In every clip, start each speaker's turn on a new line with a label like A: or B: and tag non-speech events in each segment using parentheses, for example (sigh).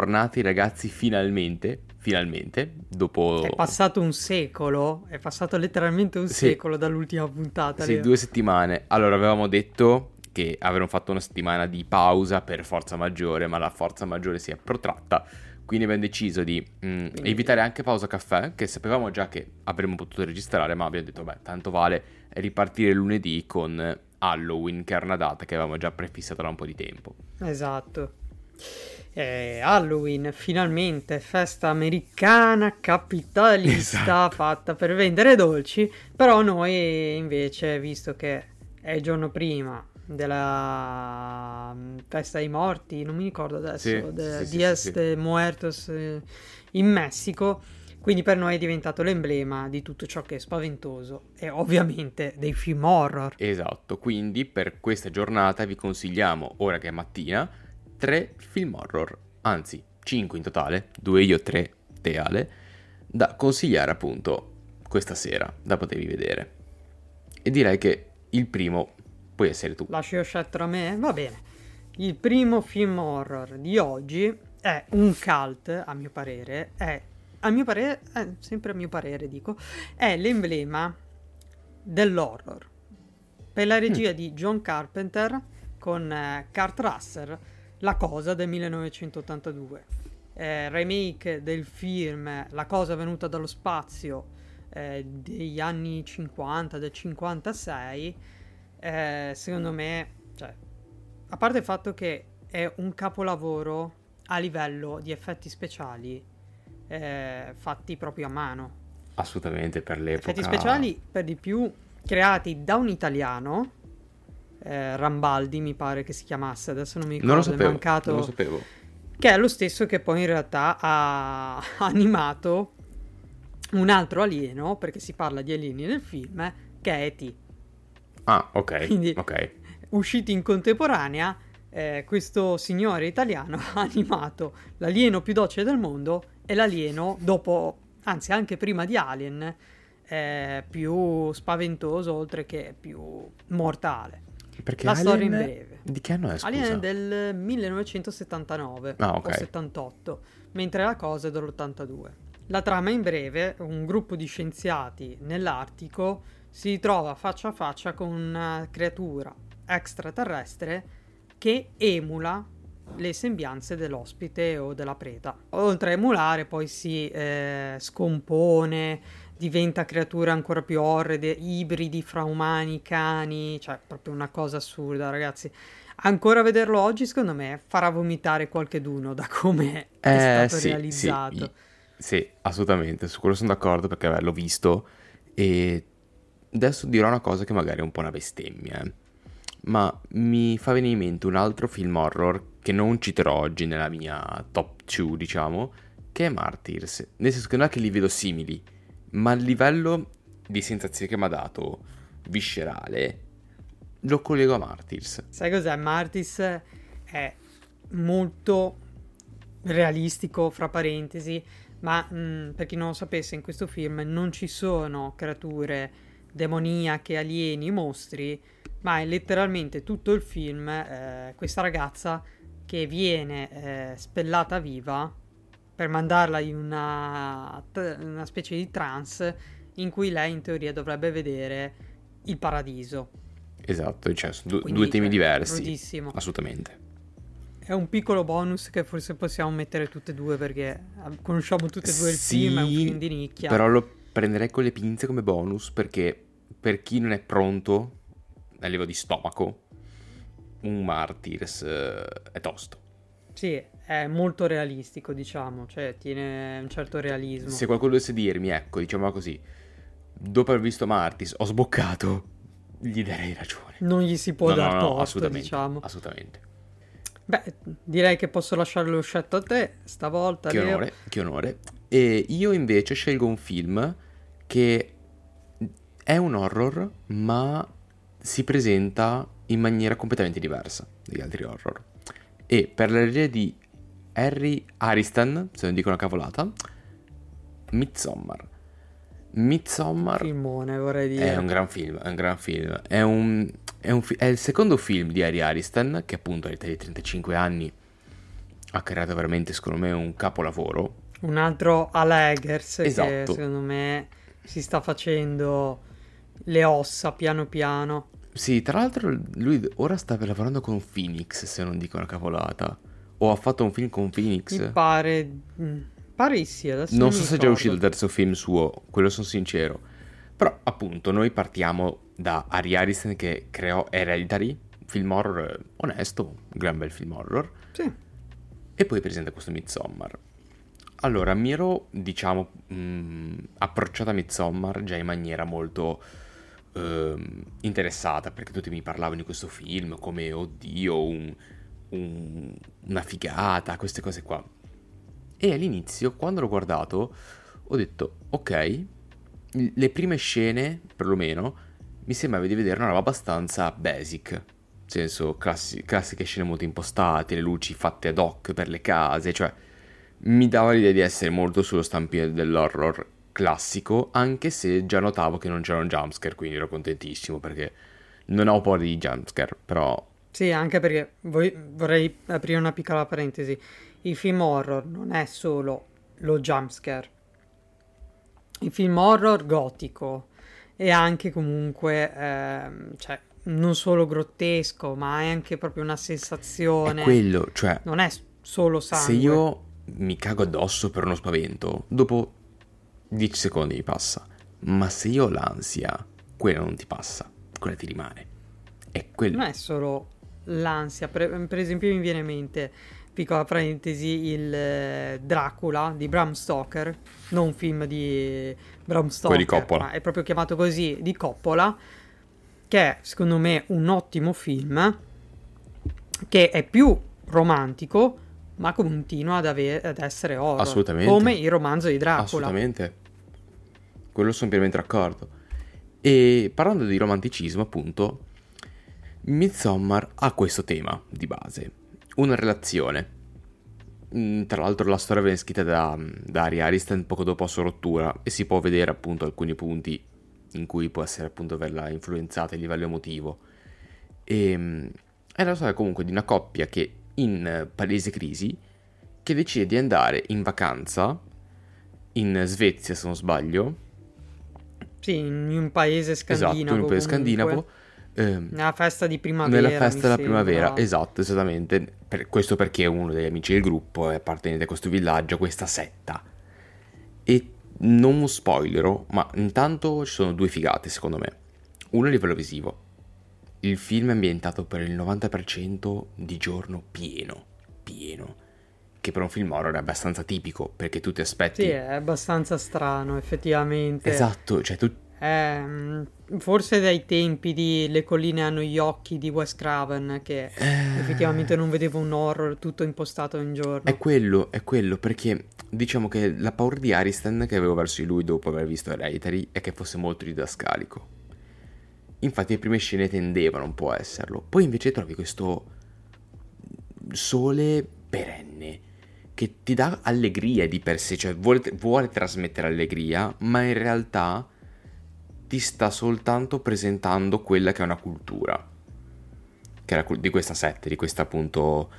A: Bentornati ragazzi finalmente, finalmente, dopo...
B: È passato un secolo, è passato letteralmente un
A: Sì.
B: secolo dall'ultima puntata.
A: Sì,
B: Leo.
A: due settimane. Allora, avevamo detto che avremmo fatto una settimana di pausa per forza maggiore, ma la forza maggiore si è protratta. Quindi abbiamo deciso di mm,
B: Quindi-
A: evitare anche pausa caffè, che sapevamo già che avremmo potuto registrare, ma abbiamo detto, beh, tanto vale ripartire lunedì con Halloween, che era una data che avevamo già prefissata da un po' di tempo.
B: Esatto. Eh, Halloween, finalmente, festa americana capitalista
A: Esatto.
B: fatta per vendere dolci, però noi invece, visto che è il giorno prima della mm, festa dei morti, non mi ricordo adesso,
A: Sì,
B: de-
A: sì, sì, sì.
B: de Muertos eh, in Messico, quindi per noi è diventato l'emblema di tutto ciò che è spaventoso e ovviamente dei film horror.
A: Esatto, quindi per questa giornata vi consigliamo, ora che è mattina, tre film horror, anzi cinque in totale, due io, tre te Ale, da consigliare appunto questa sera, da potervi vedere. E direi che il primo puoi essere tu.
B: Lasci lo scettro a me? Va bene. Il primo film horror di oggi è un cult, a mio parere, è, a mio parere, eh, sempre a mio parere dico, è l'emblema dell'horror. Per la regia di John Carpenter con eh, Kurt Russell, La Cosa del 1982. Eh, remake del film La Cosa venuta dallo spazio eh, degli anni 50, del 56 eh, secondo me, cioè, a parte il fatto che è un capolavoro a livello di effetti speciali eh, fatti proprio a mano.
A: Assolutamente per l'epoca.
B: Effetti speciali per di più creati da un italiano, eh, Rambaldi mi pare che si chiamasse, adesso non mi
A: Non lo
B: ricordo, è
A: sapevo,
B: mancato,
A: non lo sapevo.
B: che è lo stesso che poi in realtà ha (laughs) animato un altro alieno, perché si parla di alieni nel film, che è E.T.
A: Ah, ok,
B: Quindi-
A: ok.
B: usciti in contemporanea, eh, questo signore italiano (laughs) ha animato l'alieno più docile del mondo e l'alieno dopo, anzi anche prima di Alien, eh, più spaventoso oltre che più mortale.
A: Perché
B: La storia
A: Alien-
B: in breve.
A: Di che anno è, scusa?
B: Alien è del 1979
A: Ah, ok.
B: o 78, mentre la cosa è dell'82. La trama in breve, un gruppo di scienziati nell'Artico si trova faccia a faccia con una creatura extraterrestre che emula le sembianze dell'ospite o della preda. Oltre a emulare, poi si eh, scompone, diventa creature ancora più orride, ibridi fra umani cani, cioè proprio una cosa assurda, ragazzi. Ancora vederlo oggi, secondo me, farà vomitare qualcheduno da come è
A: Eh,
B: stato
A: sì,
B: realizzato.
A: Sì, sì, assolutamente, su quello sono d'accordo perché beh, l'ho visto e adesso dirò una cosa che magari è un po' una bestemmia, eh. ma mi fa venire in mente un altro film horror che non citerò oggi nella mia top 2, diciamo, che è Martyrs. Nel senso che non è che li vedo simili, ma a livello di sensazione che mi ha dato viscerale, lo collego a Martyrs.
B: Sai cos'è? Martis è molto realistico, fra parentesi, ma mh, per chi non lo sapesse, in questo film non ci sono creature demoniache, alieni, mostri, ma è letteralmente tutto il film eh, questa ragazza che viene eh, spellata viva per mandarla in una, una specie di trance in cui lei in teoria dovrebbe vedere il paradiso.
A: Esatto, cioè du-
B: Quindi,
A: due temi
B: cioè,
A: diversi.
B: crudissimo.
A: Assolutamente.
B: È un piccolo bonus che forse possiamo mettere tutte e due perché eh, conosciamo tutte e due il
A: Sì,
B: film, è un film di nicchia.
A: Però lo prenderei con le pinze come bonus perché per chi non è pronto a livello di stomaco, un Martyrs eh, è tosto.
B: Sì, è molto realistico, diciamo, cioè tiene un certo realismo.
A: Se qualcuno dovesse dirmi, ecco, diciamo così, dopo aver visto Martyrs ho sboccato, gli darei ragione.
B: Non gli si può
A: No, no,
B: dar
A: no,
B: torto,
A: assolutamente,
B: diciamo.
A: assolutamente.
B: Beh, direi che posso lasciare lo scelto a te stavolta.
A: Che
B: Leo.
A: onore, che onore. E io invece scelgo un film che è un horror, ma si presenta in maniera completamente diversa dagli altri horror. E per la regia di Harry Ariston, se non dico una cavolata, Midsommar. Midsommar
B: Filmone, vorrei dire.
A: è un gran film, è un gran film. È, un, è, un fi- è il secondo film di Harry Ariston, che appunto all'età di 35 anni ha creato veramente, secondo me, un capolavoro.
B: Un altro Alegers
A: Esatto.
B: che secondo me si sta facendo le ossa piano piano.
A: Sì, tra l'altro lui ora sta lavorando con Phoenix, se non dico una cavolata. O ha fatto un film con Phoenix.
B: Mi pare... mm, Pare sì, adesso
A: Non
B: mi
A: so se è già uscito il terzo film suo, quello sono sincero. Però, appunto, noi partiamo da Ari Aristen che creò Hereditary, film horror onesto, un gran bel film horror,
B: Sì,
A: e poi presenta questo Midsommar. Allora, mi ero, diciamo, mh, approcciato a Midsommar già in maniera molto ehm, interessata, perché tutti mi parlavano di questo film come, oddio, un- un- una figata, queste cose qua. E all'inizio, quando l'ho guardato, ho detto, ok, le prime scene, perlomeno, mi sembrava di vedere una roba abbastanza basic. Nel senso, classi- classiche scene molto impostate, le luci fatte ad hoc per le case, cioè mi dava l'idea di essere molto sullo stampino dell'horror classico, anche se già notavo che non c'erano jumpscare, quindi ero contentissimo perché non ho paura di jumpscare, però
B: sì, anche perché voi- vorrei aprire una piccola parentesi. Il film horror non è solo lo jumpscare. Il film horror gotico è anche comunque, ehm, cioè, non solo grottesco, ma è anche proprio una
A: è
B: sensazione.
A: quello, cioè
B: Non è solo sangue.
A: se io mi cago addosso per uno spavento, dopo 10 secondi mi passa, ma se io ho l'ansia, quella non ti passa, quella ti rimane. È quello.
B: Non è solo l'ansia, per, per esempio mi viene in mente, piccola parentesi, il eh, Dracula di Bram Stoker, non un film di Bram Stoker,
A: di Coppola.
B: ma è proprio chiamato così, di Coppola, che è secondo me un ottimo film, che è più romantico, ma continua ad, ave- ad essere horror,
A: Assolutamente.
B: come il romanzo di Dracula.
A: Assolutamente. Quello sono pienamente d'accordo. E parlando di romanticismo, appunto, Midsommar ha questo tema di base. Una relazione. Mm, Tra l'altro la storia viene scritta da, da Ari Ariston poco dopo la sua rottura e si può vedere appunto alcuni punti in cui può essere appunto averla influenzata a livello emotivo. E, mm, è la storia comunque di una coppia che in eh, palese crisi che decide di andare in vacanza in Svezia se non sbaglio
B: Sì, in un paese scandinavo.
A: esatto in un paese scandinavo ehm,
B: Nella festa di primavera.
A: nella festa della
B: sembra.
A: primavera esatto esattamente Per- questo perché uno degli amici del gruppo è appartenente a questo villaggio a questa setta e non spoilerò ma intanto ci sono due figate secondo me uno a livello visivo il film è ambientato per il 90% di giorno pieno pieno che per un film horror è abbastanza tipico perché tu ti aspetti
B: Sì, è abbastanza strano, effettivamente.
A: esatto cioè tu
B: Ehm, forse dai tempi di Le colline hanno gli occhi di Wes Craven, che
A: Eh.
B: effettivamente non vedevo un horror tutto impostato in giorno.
A: È quello, è quello, perché diciamo che la paura di Ariston che avevo verso di lui dopo aver visto Hereditary è che fosse molto didascalico. Infatti le prime scene tendevano un po' a esserlo. Poi invece trovi questo sole perenne che ti dà allegria di per sé, cioè vuole, vuole trasmettere allegria, ma in realtà ti sta soltanto presentando quella che è una cultura. Che cul- di questa setta, di questa appunto...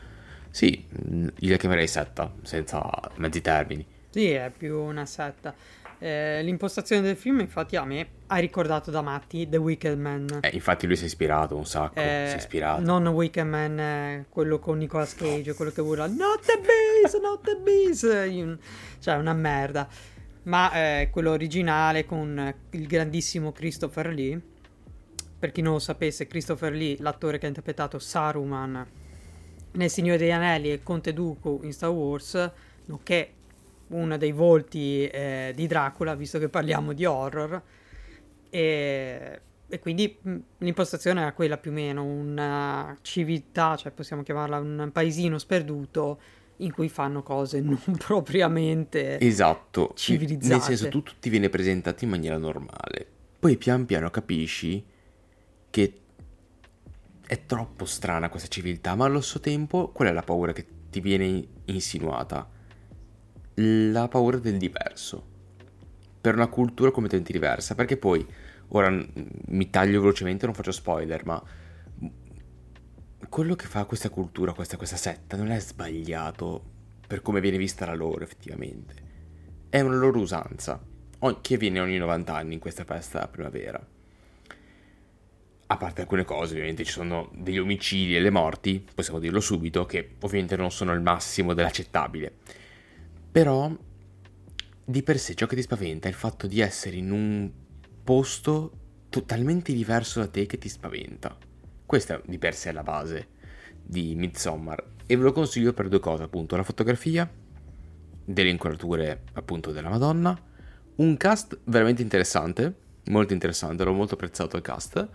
A: Sì, mh, io la chiamerei setta, senza mezzi termini.
B: Sì, è più una setta. Eh, l'impostazione del film, infatti, a me ha ricordato da matti The Wicked Man.
A: Eh, infatti lui si è ispirato un sacco,
B: Eh,
A: si è ispirato.
B: Non Wicked Man, eh, quello con Nicolas Cage, quello che urla Not the bees, not the bees. Io- Cioè, una merda. Ma eh, quello originale con eh, il grandissimo Christopher Lee. Per chi non lo sapesse, Christopher Lee, l'attore che ha interpretato Saruman nel Signore degli Anelli e Conte Dooku in Star Wars, nonché uno dei volti eh, di Dracula, visto che parliamo di horror. E, e quindi mh, l'impostazione era quella più o meno, una civiltà, cioè possiamo chiamarla un paesino sperduto in cui fanno cose (laughs) non propriamente...
A: Esatto,
B: civilizzate.
A: nel senso tutto ti viene presentato in maniera normale. Poi pian piano capisci che è troppo strana questa civiltà, ma allo stesso tempo qual è la paura che ti viene insinuata? La paura del diverso. Per una cultura completamente diversa, perché poi, ora mi taglio velocemente, non faccio spoiler, ma quello che fa questa cultura, questa, questa setta, non è sbagliato per come viene vista la loro effettivamente. È una loro usanza, che viene ogni 90 anni in questa festa primavera. A parte alcune cose, ovviamente ci sono degli omicidi e le morti, possiamo dirlo subito, che ovviamente non sono il massimo dell'accettabile. Però, di per sé ciò che ti spaventa è il fatto di essere in un posto totalmente diverso da te che ti spaventa. Questa di per sé è la base di Midsommar. E ve lo consiglio per due cose, appunto, la fotografia, delle inquadrature appunto della Madonna, un cast veramente interessante, molto interessante, l'ho molto apprezzato il cast,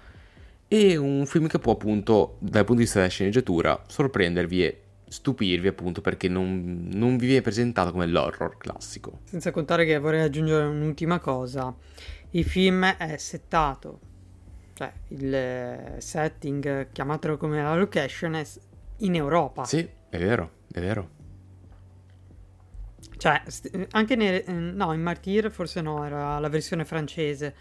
A: e un film che può appunto, dal punto di vista della sceneggiatura, sorprendervi e stupirvi appunto perché non, non vi viene presentato come l'horror classico.
B: Senza contare che vorrei aggiungere un'ultima cosa, il film è settato cioè il eh, setting, chiamatelo come la location, è in Europa.
A: Sì, è vero, è vero.
B: Cioè, anche nel, no, in Martyr forse no, era la versione francese.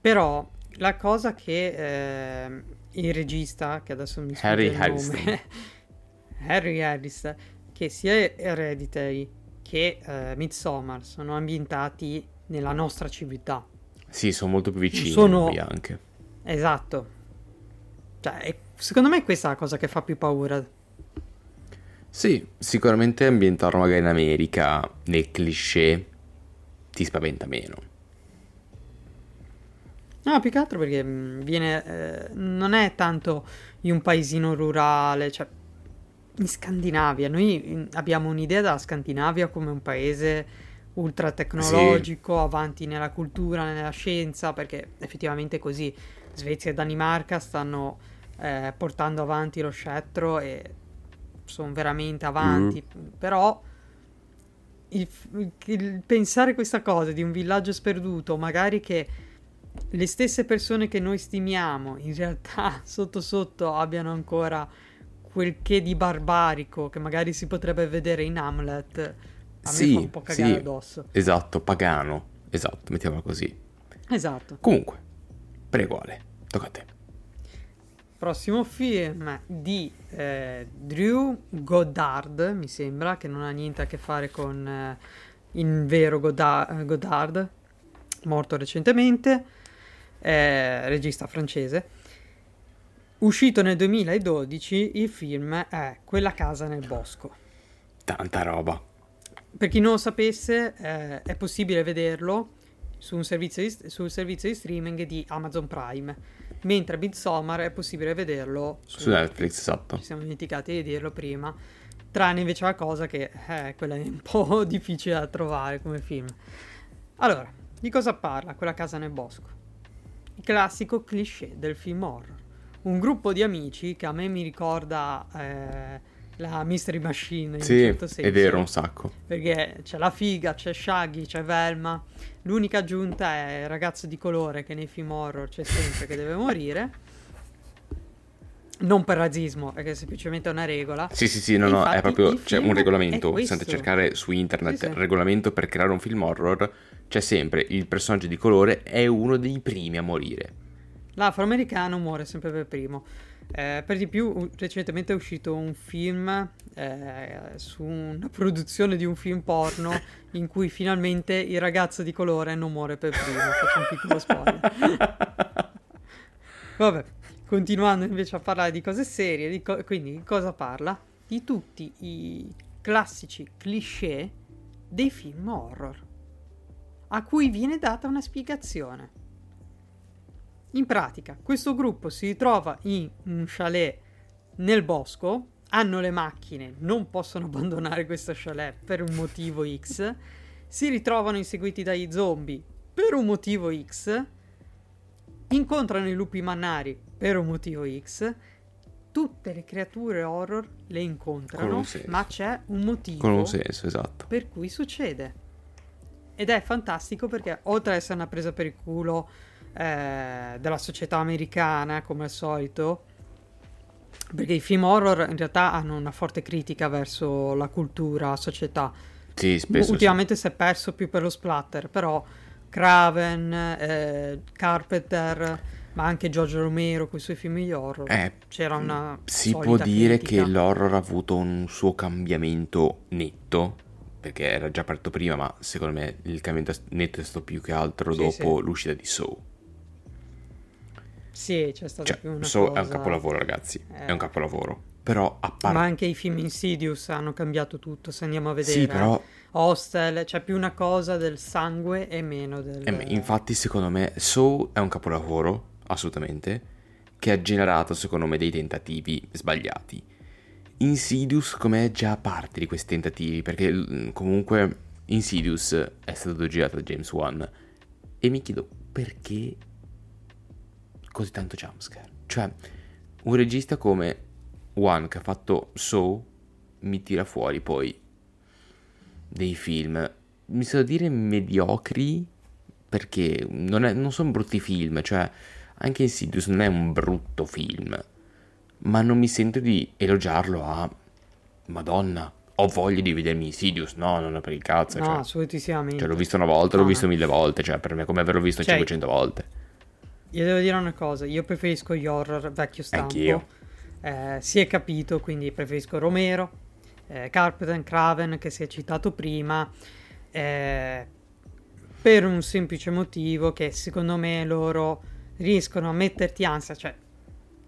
B: Però la cosa che eh, il regista, che adesso mi sfugge il nome, (laughs) Harry Harris, che sia Hereditary che eh, Midsommar sono ambientati nella nostra civiltà.
A: Sì, sono molto più vicini sono... anche.
B: Esatto. Cioè, secondo me è questa la cosa che fa più paura.
A: Sì, sicuramente ambientarlo magari in America, nel cliché, ti spaventa meno.
B: No, più che altro perché mm, viene, eh, non è tanto in un paesino rurale, cioè in Scandinavia. Noi abbiamo un'idea della Scandinavia come un paese ultra tecnologico, sì. avanti nella cultura, nella scienza, perché effettivamente è così. Svezia e Danimarca stanno eh, portando avanti lo scettro e sono veramente avanti, mm. però il, il, pensare questa cosa di un villaggio sperduto, magari che le stesse persone che noi stimiamo in realtà (laughs) sotto sotto abbiano ancora quel che di barbarico che magari si potrebbe vedere in Hamlet, a sì, me fa un po' cagare sì, addosso.
A: Esatto, pagano, esatto, mettiamola così.
B: Esatto.
A: Comunque, prego Ale. Tocca a te.
B: Prossimo film di eh, Drew Goddard, mi sembra, che non ha niente a che fare con eh, il vero Goddard, Goddard, morto recentemente, eh, regista francese. Uscito nel 2012, il film è Quella casa nel bosco.
A: Tanta roba.
B: Per chi non lo sapesse, eh, è possibile vederlo su servizio di, sul servizio di streaming di Amazon Prime, mentre Midsommar è possibile vederlo
A: su, su Netflix, esatto.
B: Ci siamo dimenticati di dirlo prima, tranne invece la cosa che eh, quella è un (laughs) po' difficile da trovare come film. Allora, di cosa parla quella casa nel bosco? Il classico cliché del film horror. Un gruppo di amici che a me mi ricorda... Eh, la Mystery Machine in
A: sì, un certo senso. è vero, un sacco.
B: Perché c'è la figa, c'è Shaggy, c'è Velma. L'unica aggiunta è il ragazzo di colore che nei film horror c'è sempre che deve morire. Non per razzismo, è che è semplicemente una regola.
A: Sì, sì, sì, no, no, è proprio c'è un regolamento. Se andate a cercare su internet sì, sì. il regolamento per creare un film horror, c'è sempre il personaggio di colore è uno dei primi a morire.
B: L'afroamericano muore sempre per primo. Eh, per di più, recentemente è uscito un film eh, su una produzione di un film porno in cui finalmente il ragazzo di colore non muore per primo. Faccio un piccolo spoiler. (laughs) Vabbè, continuando invece a parlare di cose serie, di co- quindi di cosa parla? Di tutti i classici cliché dei film horror, a cui viene data una spiegazione. In pratica, questo gruppo si ritrova in un chalet nel bosco, hanno le macchine, non possono (laughs) abbandonare questo chalet per un motivo X, si ritrovano inseguiti dagli zombie per un motivo X, incontrano i lupi mannari per un motivo X, tutte le creature horror le incontrano, ma c'è un motivo
A: Con un senso, esatto.
B: per cui succede. Ed è fantastico perché oltre ad essere una presa per il culo eh, della società americana, come al solito, perché i film horror in realtà hanno una forte critica verso la cultura, la società.
A: Sì, spesso.
B: Ultimamente sì. si è perso più per lo splatter, però Craven, eh, Carpenter, ma anche Giorgio Romero con i suoi film di horror.
A: Eh,
B: C'era una
A: si
B: solita
A: può dire
B: critica.
A: che l'horror ha avuto un suo cambiamento netto, perché era già partito prima, ma secondo me il cambiamento netto è stato più che altro
B: Sì,
A: dopo
B: sì.
A: l'uscita di Saw.
B: Sì, c'è stata
A: Cioè,
B: più una
A: Saw
B: cosa...
A: è un capolavoro, ragazzi, è
B: Eh.
A: un capolavoro. Però a parte...
B: Ma anche i film Insidious hanno cambiato tutto, se andiamo a vedere.
A: Sì, però
B: Hostel, c'è più una cosa del sangue e meno del...
A: Eh, infatti, secondo me, Saw è un capolavoro, assolutamente, che ha generato, secondo me, dei tentativi sbagliati. Insidious, come già parte di questi tentativi, perché comunque Insidious è stato girato da James Wan, e mi chiedo perché così tanto jumpscare. Cioè, un regista come Wan che ha fatto Saw mi tira fuori poi dei film, mi so dire mediocri, perché non, è- non sono brutti film, cioè anche Insidious non è un brutto film, ma non mi sento di elogiarlo a Madonna, ho voglia di vedermi Insidious, no, non è per il cazzo,
B: No,
A: cioè,
B: assolutissimamente.
A: cioè, l'ho visto una volta, l'ho visto mille volte, cioè per me è come averlo visto
B: Cioè,
A: 500 volte.
B: Io devo dire una cosa, io preferisco gli horror vecchio stampo.
A: Anch'io.
B: Eh, si è capito, quindi preferisco Romero, eh, Carpenter, Craven che si è citato prima, eh, per un semplice motivo che secondo me loro riescono a metterti ansia, cioè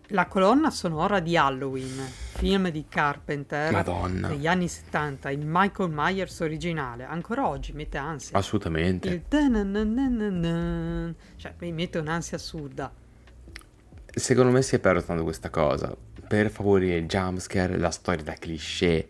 B: la colonna sonora di Halloween, film di Carpenter
A: Madonna,
B: degli anni 70, il Michael Myers originale, ancora oggi mette ansia.
A: assolutamente.
B: Il cioè mi mette un'ansia assurda.
A: Secondo me si è perso tanto questa cosa per favorire il jumpscare, la storia da cliché,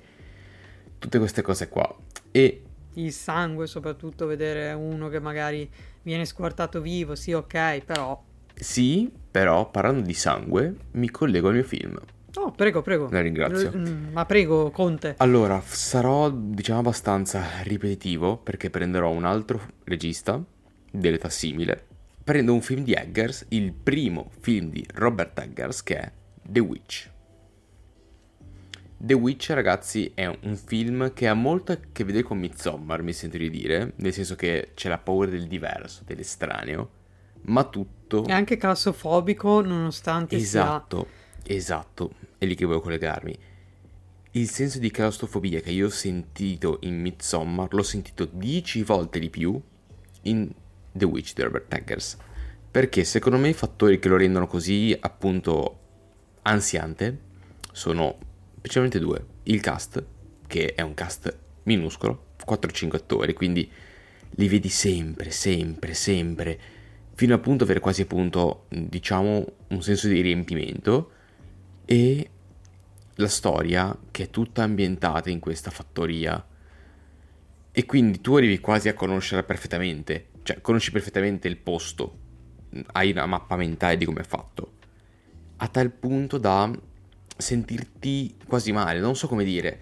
A: tutte queste cose qua. E
B: Il sangue, soprattutto vedere uno che magari viene squartato vivo, sì, ok, però.
A: sì, però parlando di sangue, mi collego al mio film.
B: Oh, prego, prego.
A: La ringrazio.
B: Mm, Ma prego, Conte.
A: Allora, sarò diciamo abbastanza ripetitivo perché prenderò un altro regista dell'età simile. Prendo un film di Eggers, il primo film di Robert Eggers che è The Witch. The Witch, ragazzi, è un film che ha molto a che vedere con Midsommar, mi sento di dire, nel senso che c'è la paura del diverso, dell'estraneo, ma tutto
B: È anche claustrofobico, nonostante
A: Esatto, esatto, è lì che volevo collegarmi. Il senso di claustrofobia che io ho sentito in Midsommar l'ho sentito dieci volte di più in The Witch di Robert Eggers. Perché secondo me i fattori che lo rendono così appunto ansiante sono principalmente due. Il cast, che è un cast minuscolo, 4-5 attori, quindi li vedi sempre, sempre, sempre, fino appunto a avere quasi appunto, diciamo, un senso di riempimento e la storia che è tutta ambientata in questa fattoria e quindi tu arrivi quasi a conoscerla perfettamente, cioè conosci perfettamente il posto, hai una mappa mentale di come è fatto, a tal punto da sentirti quasi male, non so come dire.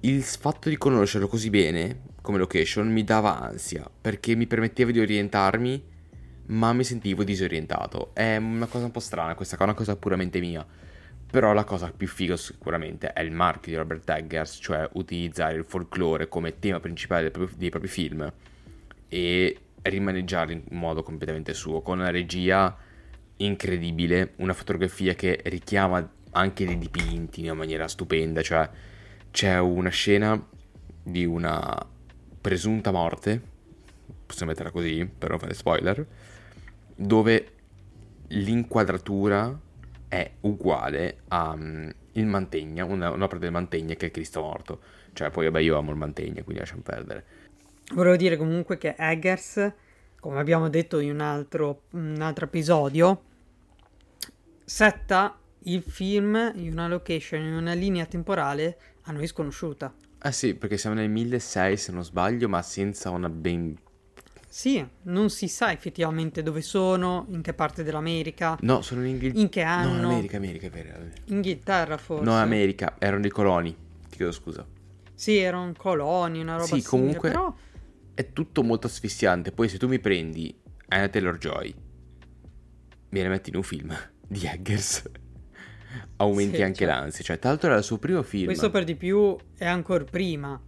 A: Il fatto di conoscerlo così bene come location mi dava ansia perché mi permetteva di orientarmi, ma mi sentivo disorientato. È una cosa un po' strana, questa è una cosa puramente mia. Però la cosa più figa sicuramente è il marchio di Robert Eggers, cioè utilizzare il folklore come tema principale dei propri, dei propri film e rimaneggiarlo in modo completamente suo, con una regia incredibile, una fotografia che richiama anche dei dipinti in una maniera stupenda, cioè c'è una scena di una presunta morte, possiamo metterla così per non fare spoiler, dove l'inquadratura è uguale a mm, il Mantegna, una- un'opera del Mantegna che è Cristo morto. Cioè, poi vabbè, io amo il Mantegna, quindi lasciamo perdere.
B: Volevo dire comunque che Eggers, come abbiamo detto in un altro, un altro episodio, setta il film in una location, in una linea temporale a noi sconosciuta.
A: Ah sì, perché siamo nel 1600 se non sbaglio, ma senza una ben...
B: Sì, non si sa effettivamente dove sono, in che parte dell'America,
A: No, sono in Inghilterra.
B: in che
A: No,
B: anno.
A: America, America, è vero.
B: Inghilterra forse.
A: No, America, erano dei coloni. Ti chiedo scusa.
B: Sì, erano coloni, una roba
A: Sì,
B: simile,
A: comunque-
B: però
A: È tutto molto asfissiante. Poi se tu mi prendi Anna Taylor-Joy, me la metti in un film di Eggers, (laughs) aumenti
B: Sì,
A: anche
B: cioè.
A: l'ansia. Cioè, tra l'altro era il suo primo film.
B: questo per di più è ancora prima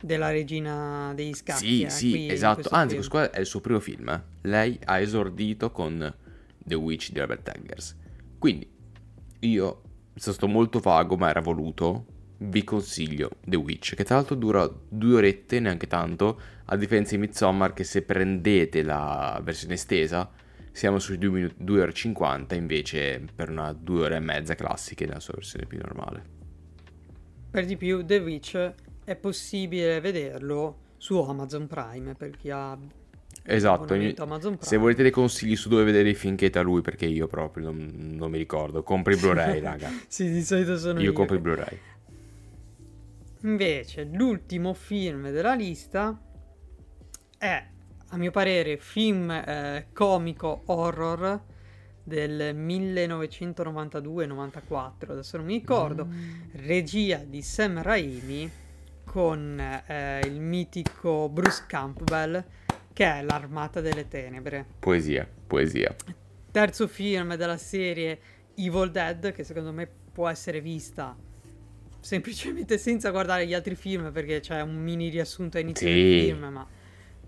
B: della regina degli scacchi.
A: Sì,
B: eh,
A: sì,
B: qui
A: esatto. Anzi, questo qua è il suo primo film. Lei ha esordito con The Witch di Robert Eggers. Quindi, io, sono stato molto vago, ma era voluto, vi consiglio The Witch, che tra l'altro dura due orette, neanche tanto, a differenza di Midsommar che se prendete la versione estesa siamo sui 2, 2 ore e 50 invece per una 2 ore e mezza classiche nella sua versione più normale.
B: Per di più The Witch è possibile vederlo su Amazon Prime per chi ha
A: Esatto,
B: abbonamento Amazon Prime.
A: se volete dei consigli su dove vedere i film che da lui, perché io proprio non, non mi ricordo, compri i Blu-ray, (laughs) raga.
B: sì, di solito sono io.
A: Io compro i
B: che-
A: Blu-ray.
B: Invece, l'ultimo film della lista è, a mio parere, film eh, comico horror del 1992-94, adesso non mi ricordo, regia di Sam Raimi con eh, il mitico Bruce Campbell che è L'Armata delle Tenebre.
A: Poesia, poesia.
B: Terzo film della serie Evil Dead che secondo me può essere vista semplicemente senza guardare gli altri film perché c'è un mini riassunto a inizio
A: Sì.
B: del film, ma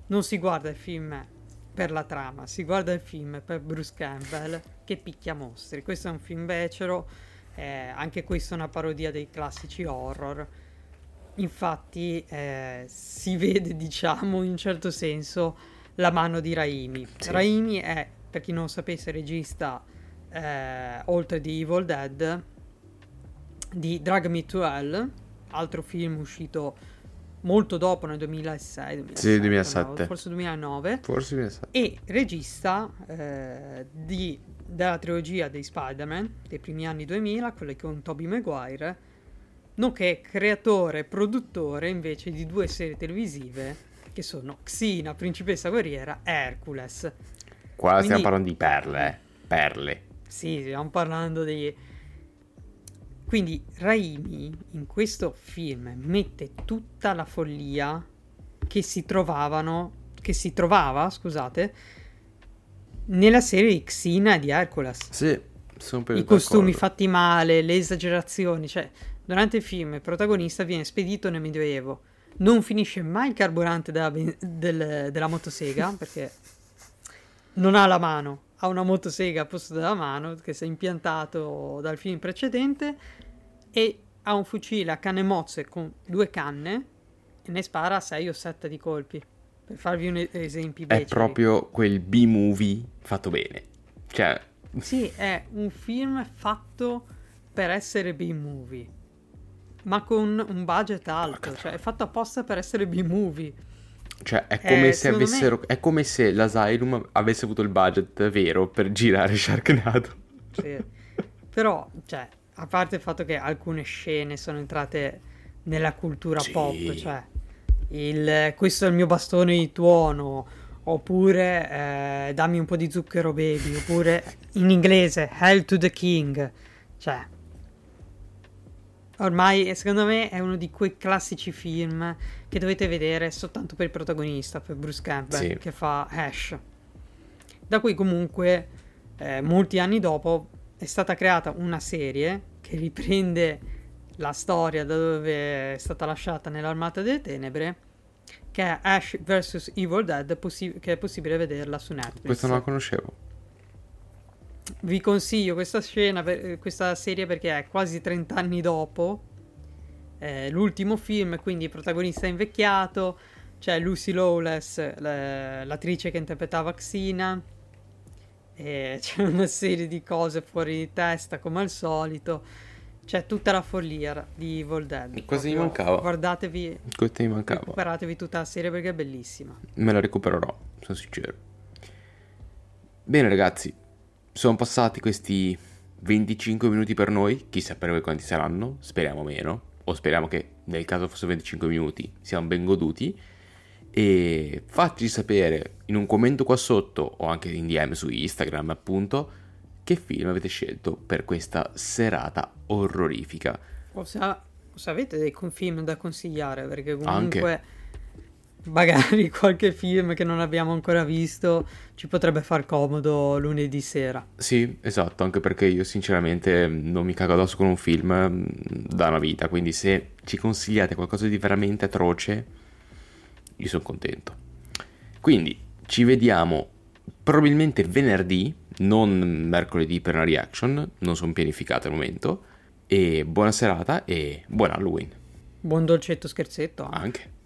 B: non si guarda il film per la trama, si guarda il film per Bruce Campbell che picchia mostri. Questo è un film becero, eh, anche questo è una parodia dei classici horror. Infatti eh, si vede, diciamo, in un certo senso la mano di Raimi.
A: Sì.
B: Raimi è, per chi non sapesse, regista eh, oltre di Evil Dead di Drag Me to Hell, altro film uscito molto dopo nel 2006, 2007,
A: Sì, 2007.
B: no, forse 2009
A: Forse mi sa.
B: e regista eh, di- della trilogia dei Spider-Man dei primi anni 2000, quelle con Tobey Maguire, nonché creatore e produttore invece di due serie televisive che sono Xena, Principessa Guerriera e Hercules.
A: Qua
B: Quindi-
A: stiamo parlando di perle, eh. Perle.
B: Sì, stiamo parlando di... Quindi Raimi in questo film mette tutta la follia che si trovavano, che si trovava, scusate, nella serie di Xena e di Hercules.
A: Sì, sono
B: I costumi fatti male, le esagerazioni, cioè durante il film il protagonista viene spedito nel Medioevo. Non finisce mai il carburante della, ben- del- della motosega (laughs) perché non ha la mano, ha una motosega a posto della mano che si è impiantato dal film precedente e ha un fucile a canne mozze con due canne e ne spara 6 o 7 di colpi. Per farvi un e- esempi
A: È proprio quel B-movie fatto bene. Cioè,
B: Sì, è un film fatto per essere B-movie, ma con un budget alto, cioè è fatto apposta per essere B-movie.
A: cioè è come
B: Eh,
A: se
B: secondo me-
A: avessero... È come se l'Asylum avesse avuto il budget vero per girare Sharknado.
B: Sì. Però, cioè, a parte il fatto che alcune scene sono entrate nella cultura
A: Sì.
B: pop, cioè il questo è il mio bastone di tuono, oppure eh, dammi un po' di zucchero baby, oppure in inglese Hell to the King, cioè ormai eh, secondo me è uno di quei classici film che dovete vedere soltanto per il protagonista, per Bruce Campbell,
A: Sì.
B: che fa Ash. Da cui comunque eh, molti anni dopo è stata creata una serie che riprende la storia da dove è stata lasciata nell'Armata delle Tenebre, che è Ash vs Evil Dead, possi- che è possibile vederla su Netflix.
A: Questo non la conoscevo.
B: Vi consiglio questa scena, eh, questa serie perché è quasi 30 anni dopo eh, l'ultimo film, quindi il protagonista è invecchiato, c'è Lucy Lawless, la- l'attrice che interpretava Xena, e c'è una serie di cose fuori di testa come al solito, c'è tutta la follia di Evil Dead.
A: Cosa mi
B: Proprio
A: mancava?
B: Guardatevi,
A: mi mancava.
B: recuperatevi tutta la serie perché è bellissima.
A: Me la recupererò, sono sincero. Bene ragazzi, sono passati questi 25 minuti per noi, chissà per voi quanti saranno, speriamo meno, o speriamo che nel caso fossero 25 minuti siamo ben goduti. E facci sapere in un commento qua sotto o anche in DM su Instagram appunto che film avete scelto per questa serata orrorifica.
B: O se, o se avete dei film da consigliare, perché
A: Anche.
B: Magari (laughs) qualche film che non abbiamo ancora visto ci potrebbe far comodo lunedì sera.
A: Sì, esatto, anche perché io sinceramente non mi cago addosso con un film mm, da una vita, quindi se ci consigliate qualcosa di veramente atroce, io sono contento. Quindi ci vediamo probabilmente venerdì, non mercoledì per una reaction, non sono pianificate al momento. E buona serata e buon Halloween.
B: Buon dolcetto scherzetto.
A: Anche.